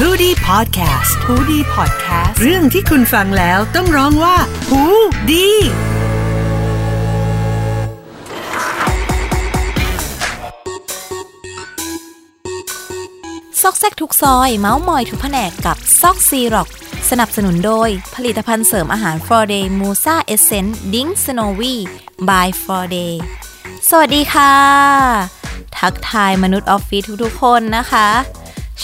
h o ดี้พอดแคสต์ฮูดี้พอดแคสต์เรื่องที่คุณฟังแล้วต้องร้องว่าหูดีซอกแซกทุกซอย เมาส์มอยทุกแผนกกับซอกซีร็อก สนับสนุนโดย ผลิตภัณฑ์เสริมอาหาร f o r d a y Musa Essence Ding Snowy by f o r d a y สวัสดีค่ะ ทักทายมนุษย์ออฟฟิศทุกๆคนนะคะ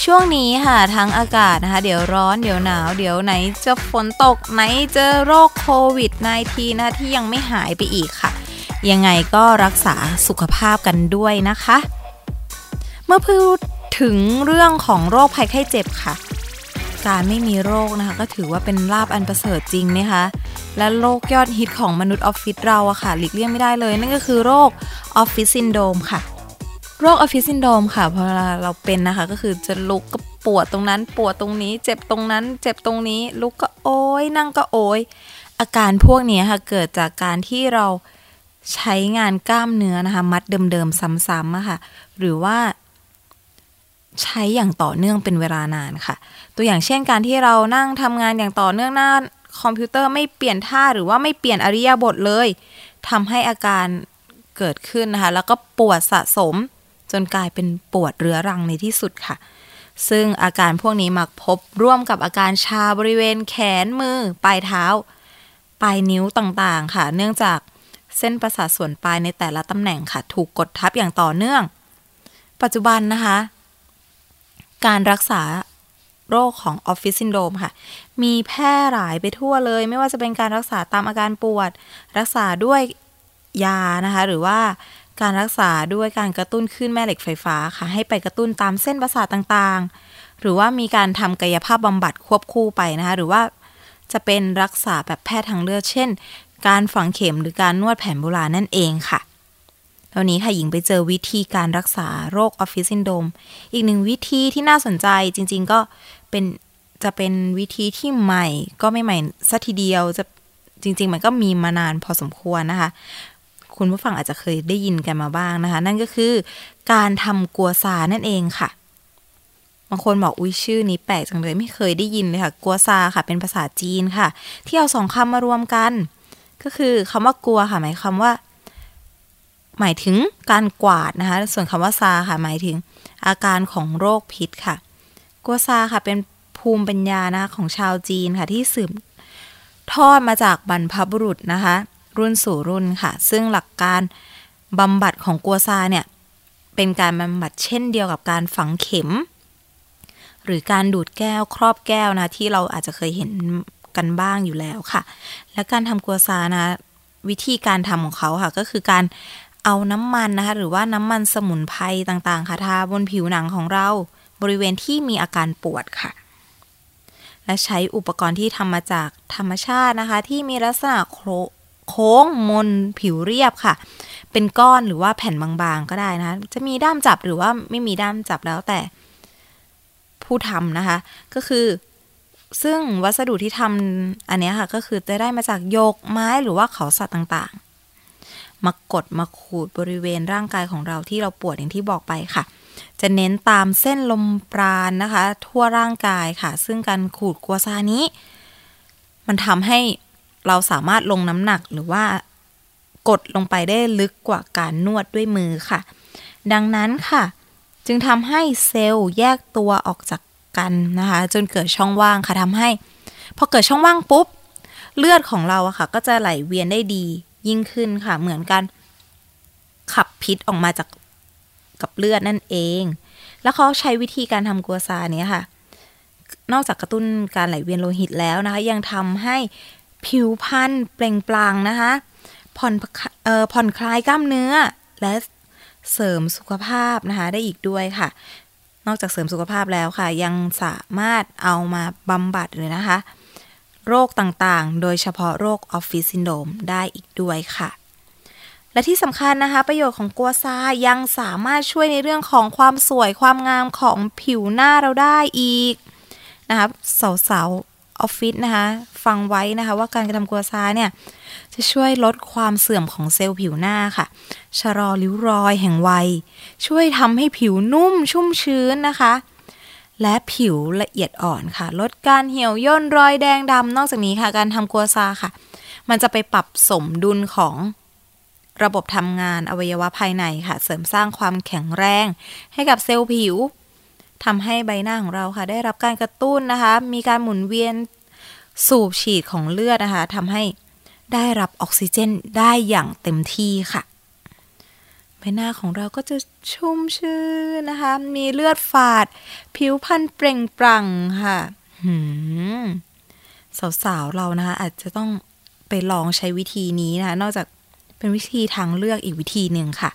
ช่วงนี้ค่ะทั้งอากาศนะคะ เดี๋ยวร้อนเดี๋ยวหนาว เดี๋ยวไหนจะฝนตกไหนจะโรคโควิด -19 นะคะที่ยังไม่หายไปอีกค่ะ ยังไงก็รักษาสุขภาพกันด้วยนะคะ เมื่อพูดถึงเรื่องของโรคภัยไข้เจ็บค่ะ การไม่มีโรคนะคะก็ถือว่าเป็นลาบอันประเสริฐจริงนะคะ และโรคยอดฮิตของมนุษย์ออฟฟิศเราอะค่ะ หลีกเลี่ยงไม่ได้เลย นั่นก็คือโรคออฟฟิศซินโดรมค่ะ โรคออฟฟิศซินโดรมค่ะพอเราเป็นนะคะ ก็คือจะลุกก็ปวดตรงนั้น ปวดตรงนี้ เจ็บตรงนั้น เจ็บตรงนี้ ลุกก็โอ้ยนั่งก็โอ้ยอาการพวกนี้ค่ะ เกิดจากการที่เราใช้งานกล้ามเนื้อนะคะ มัดเดิมๆซ้ำๆอะค่ะ หรือว่า ใช้อย่างต่อเนื่องเป็นเวลานานค่ะ ตัวอย่างเช่นการที่เรานั่งทำงานอย่างต่อเนื่องหน้าคอมพิวเตอร์ไม่เปลี่ยนท่าหรือว่าไม่เปลี่ยนอิริยาบถเลยทำให้อาการเกิดขึ้นนะคะ แล้วก็ปวดสะสม จนกลายเป็นปวดเรื้อรังในที่สุดค่ะ ซึ่งอาการพวกนี้มักพบร่วมกับอาการชาบริเวณแขนมือ ปลายเท้า ปลายนิ้วต่างๆค่ะ เนื่องจากเส้นประสาทส่วนปลายในแต่ละตำแหน่งค่ะ ถูกกดทับอย่างต่อเนื่อง ปัจจุบันนะคะ การรักษาโรคของออฟฟิศซินโดมค่ะ มีแพร่หลายไปทั่วเลย ไม่ว่าจะเป็นการรักษาตามอาการปวด รักษาด้วยยานะคะ หรือว่า การรักษาด้วยการกระตุ้นขึ้นแม่เหล็กไฟฟ้าค่ะ ให้ไปกระตุ้นตามเส้นประสาทต่างๆ หรือว่ามีการทำกายภาพบำบัดควบคู่ไปนะคะ หรือว่าจะเป็นรักษาแบบแพทย์ทางเลือก เช่น การฝังเข็มหรือการนวดแผนโบราณนั่นเองค่ะตอนนี้ค่ะหญิงไปเจอวิธีการรักษาโรคออฟฟิศซินโดม อีกหนึ่งวิธีที่น่าสนใจจริง ๆ ก็เป็นจะเป็นวิธีที่ใหม่ก็ไม่ใหม่สัทีเดียวจะจริง ๆ มันก็มีมานานพอสมควรนะคะ คุณผู้ฟังอาจจะเคยได้ยินกันมาบ้างนะคะ นั่นก็คือการทำกัวซานั่นเองค่ะบางคนบอกอุ้ยชื่อนี้แปลกจังเลยไม่เคยได้ยินเลยค่ะ กัวซาค่ะ เป็นภาษาจีนค่ะ ที่เอาสองคำมารวมกัน ก็คือคำว่ากัวค่ะ หมายความว่า หมายถึงการกวาดนะคะ ส่วนคำว่าซาค่ะ หมายถึงอาการของโรคพิษค่ะ กัวซาค่ะ เป็นภูมิปัญญานะของชาวจีนค่ะ ที่สืบทอดมาจากบรรพบุรุษนะคะ รุ่นสู่รุ่นค่ะ ซึ่งหลักการบำบัดของกัวซาเนี่ย เป็นการบำบัดเช่นเดียวกับการฝังเข็ม หรือการดูดแก้วครอบแก้วนะ ที่เราอาจจะเคยเห็นกันบ้างอยู่แล้วค่ะ และการทำกัวซานะ วิธีการทำของเขาค่ะ ก็คือการเอาน้ำมันนะคะ หรือว่าน้ำมันสมุนไพรต่างๆ ค่ะทาบนผิวหนังของเราบริเวณที่มีอาการปวดค่ะ และใช้อุปกรณ์ที่ทำมาจากธรรมชาตินะคะ ที่มีลักษณะโค้ ค้งมนผิวเรียบค่ะ เป็นก้อนหรือว่าแผ่นบางๆก็ได้นะคะ จะมีด้ามจับหรือว่าไม่มีด้ามจับแล้วแต่ ผู้ทำนะคะ ก็คือ ซึ่งวัสดุที่ทำอันนี้ค่ะ ก็คือจะได้มาจากโยกไม้หรือว่าเขาสัตว์ต่างๆ มากดมาขูดบริเวณร่างกายของเราที่เราปวดอย่างที่บอกไปค่ะจะเน้นตามเส้นลมปราณนะคะ ทั่วร่างกายค่ะ ซึ่งการขูดกัวซานี้ มันทำให้ เราสามารถลงน้ำหนักหรือว่ากดลงไปได้ลึกกว่าการนวดด้วยมือค่ะ ดังนั้นค่ะ จึงทำให้เซลล์แยกตัวออกจากกันนะคะ จนเกิดช่องว่างค่ะทำให้ พอเกิดช่องว่างปุ๊บ เลือดของเราอะค่ะ ก็จะไหลเวียนได้ดียิ่งขึ้นค่ะ เหมือนกันขับพิษออกมาจากกับเลือดนั่นเอง แล้วเขาใช้วิธีการทำกัวซาเนี้ยค่ะ นอกจากกระตุ้นการไหลเวียนโลหิตแล้วนะคะ ยังทำให้ ผิวพรรณเปล่งปลั่งนะคะ ผ่อนเอ่อผ่อนคลายกล้ามเนื้อ และเสริมสุขภาพนะคะ ได้อีกด้วยค่ะ นอกจากเสริมสุขภาพแล้วค่ะ ยังสามารถเอามาบำบัดเลยนะคะ โรคต่างๆ โดยเฉพาะโรคออฟฟิศซินโดมได้อีกด้วยค่ะและที่สำคัญนะคะ ประโยชน์ของกัวซายังสามารถช่วยในเรื่องของความสวยความงามของผิวหน้าเราได้อีกนะคะสาว ออฟฟิศนะคะ ฟังไว้นะคะ ว่าการกระทำกัวซาเนี่ย จะช่วยลดความเสื่อมของเซลล์ผิวหน้าค่ะ ชะลอริ้วรอยแห่งวัย ช่วยทำให้ผิวนุ่มชุ่มชื้นนะคะ และผิวละเอียดอ่อนค่ะ ลดการเหี่ยวย่นรอยแดงดำนอกจากนี้ค่ะ การทำกัวซาค่ะ มันจะไปปรับสมดุลของระบบทำงานอวัยวะภายในค่ะ เสริมสร้างความแข็งแรงให้กับเซลล์ผิว ทำให้ใบหน้าของเราค่ะ ได้รับการกระตุ้นนะคะ มีการหมุนเวียนสูบฉีดของเลือดนะคะทำให้ได้รับออกซิเจนได้อย่างเต็มที่ค่ะ ใบหน้าของเราก็จะชุ่มชื่นนะคะ มีเลือดฝาด ผิวพรรณเปล่งปลั่งค่ะสาวๆเรานะคะอาจจะต้องไปลองใช้วิธีนี้นะคะ นอกจากเป็นวิธีทางเลือกอีกวิธีหนึ่งค่ะ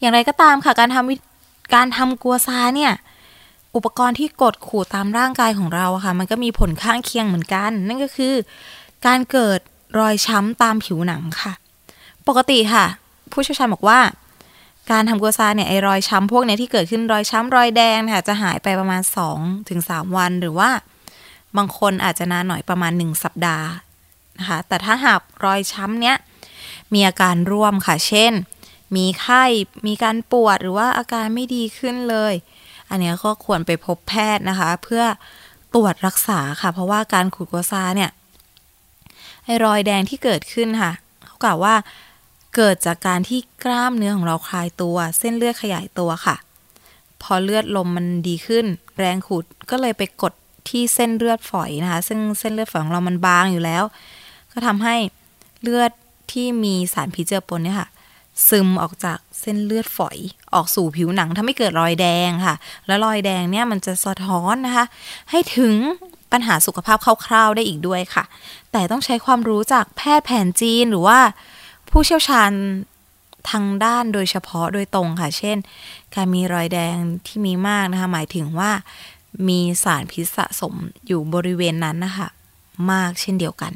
อย่างไรก็ตามค่ะ การทำ การทำกัวซาเนี่ย อุปกรณ์ที่กดขู่ตามร่างกายของเราค่ะ มันก็มีผลข้างเคียงเหมือนกัน นั่นก็คือ การเกิดรอยช้ำตามผิวหนังค่ะ ปกติค่ะ ผู้เชี่ยวชาญบอกว่า การทำกัวซาเนี่ยไอรอยช้ำพวกเนี้ยที่เกิดขึ้นรอยช้ำรอยแดงค่ะจะหายไปประมาณ 2-3ถึงวันหรือว่า บางคนอาจจะนานหน่อยประมาณ 1 สัปดาห์นะคะแต่ถ้าหากรอยช้ำเนี้ยมีอาการร่วมค่ะ เช่น มีไข้ มีการปวดหรือว่าอาการไม่ดีขึ้นเลย อันนี้ก็ควรไปพบแพทย์นะคะ เพื่อตรวจรักษาค่ะ เพราะว่าการขูดกัวซาเนี่ยไอรอยแดงที่เกิดขึ้นค่ะ เขากล่าวว่าเกิดจากการที่กล้ามเนื้อของเราคลายตัว เส้นเลือดขยายตัวค่ะ พอเลือดลมมันดีขึ้น แรงขูดก็เลยไปกดที่เส้นเลือดฝอยนะคะ ซึ่งเส้นเลือดฝอยของเรามันบางอยู่แล้ว ก็ทำให้เลือดที่มีสารพิษเจือปนเนี่ยค่ะ ซึมออกจากเส้นเลือดฝอยออกสู่ผิวหนังทำให้เกิดรอยแดงค่ะ แล้วรอยแดงเนี่ยมันจะสะท้อนนะคะ ให้ถึงปัญหาสุขภาพคร่าวๆได้อีกด้วยค่ะ แต่ต้องใช้ความรู้จากแพทย์แผนจีนหรือว่าผู้เชี่ยวชาญทางด้านโดยเฉพาะโดยตรงค่ะ เช่น การมีรอยแดงที่มีมากนะคะ หมายถึงว่ามีสารพิษสะสมอยู่บริเวณนั้นนะคะ มากเช่นเดียวกัน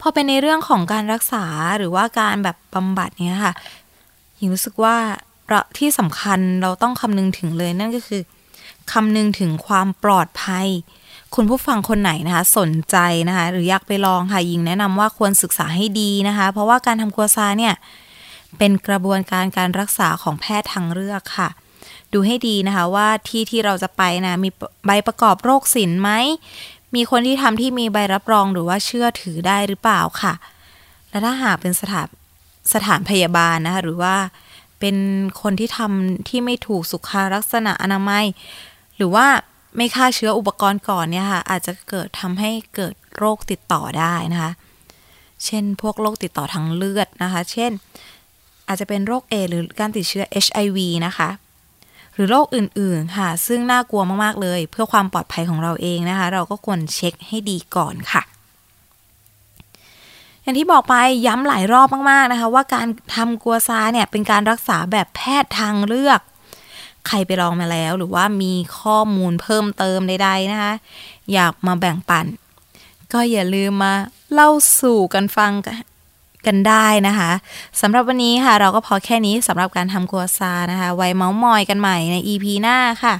พอเป็นในเรื่องของการรักษาหรือว่าการแบบบำบัดเนี่ยค่ะหญิงรู้สึกว่าที่สำคัญเราต้องคำนึงถึงเลยนั่นก็คือคำนึงถึงความปลอดภัย คุณผู้ฟังคนไหนนะคะ สนใจนะคะ หรืออยากไปลองค่ะยิงแนะนำว่าควรศึกษาให้ดีนะคะ เพราะว่าการทำกัวซาเนี่ยเป็นกระบวนการการรักษาของแพทย์ทางเลือกค่ะ ดูให้ดีนะคะว่าที่ที่เราจะไปนะมีใบประกอบโรคศิลป์ไหม มีคนที่ทำที่มีใบรับรองหรือว่าเชื่อถือได้หรือเปล่าค่ะ และถ้าหากเป็นสถานสถานพยาบาลนะคะหรือว่าเป็นคนที่ทำที่ไม่ถูกสุขลักษณะอนามัย หรือว่าไม่ฆ่าเชื้ออุปกรณ์ก่อนเนี่ยค่ะ อาจจะเกิดทำให้เกิดโรคติดต่อได้นะคะ เช่น พวกโรคติดต่อทางเลือดนะคะ เช่น อาจจะเป็นโรคเอหรือการติดเชื้อ HIV นะคะ หรือโรคอื่นๆค่ะ ซึ่งน่ากลัวมากๆเลย เพื่อความปลอดภัยของเราเองนะคะ เราก็ควรเช็คให้ดีก่อนค่ะ อย่างที่บอกไปย้ำหลายรอบมากๆนะคะ ว่าการทำกัวซาเนี่ยเป็นการรักษาแบบแพทย์ทางเลือกใครไปลองมาแล้วหรือว่ามีข้อมูลเพิ่มเติมใดๆนะคะ อยากมาแบ่งปัน ก็อย่าลืมมาเล่าสู่กันฟัง กันได้นะคะสำหรับวันนี้ค่ะ เราก็พอแค่นี้สำหรับการทำครัวซานะคะ ไว้เมาส์มอยกันใหม่ใน EP หน้าค่ะ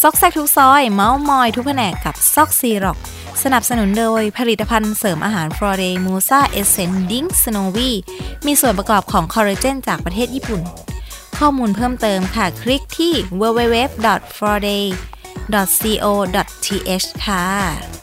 ซอกแซกทุกซอย เมาส์มอยทุกแผนกกับซอกซีร็อกสนับสนุนโดยผลิตภัณฑ์เสริมอาหารฟรอเดมูซาเอเซนดิ้งสโนวีมีส่วนประกอบของคอลลาเจนจากประเทศญี่ปุ่น ข้อมูลเพิ่มเติมค่ะ คลิกที่ www.friday.co.th ค่ะ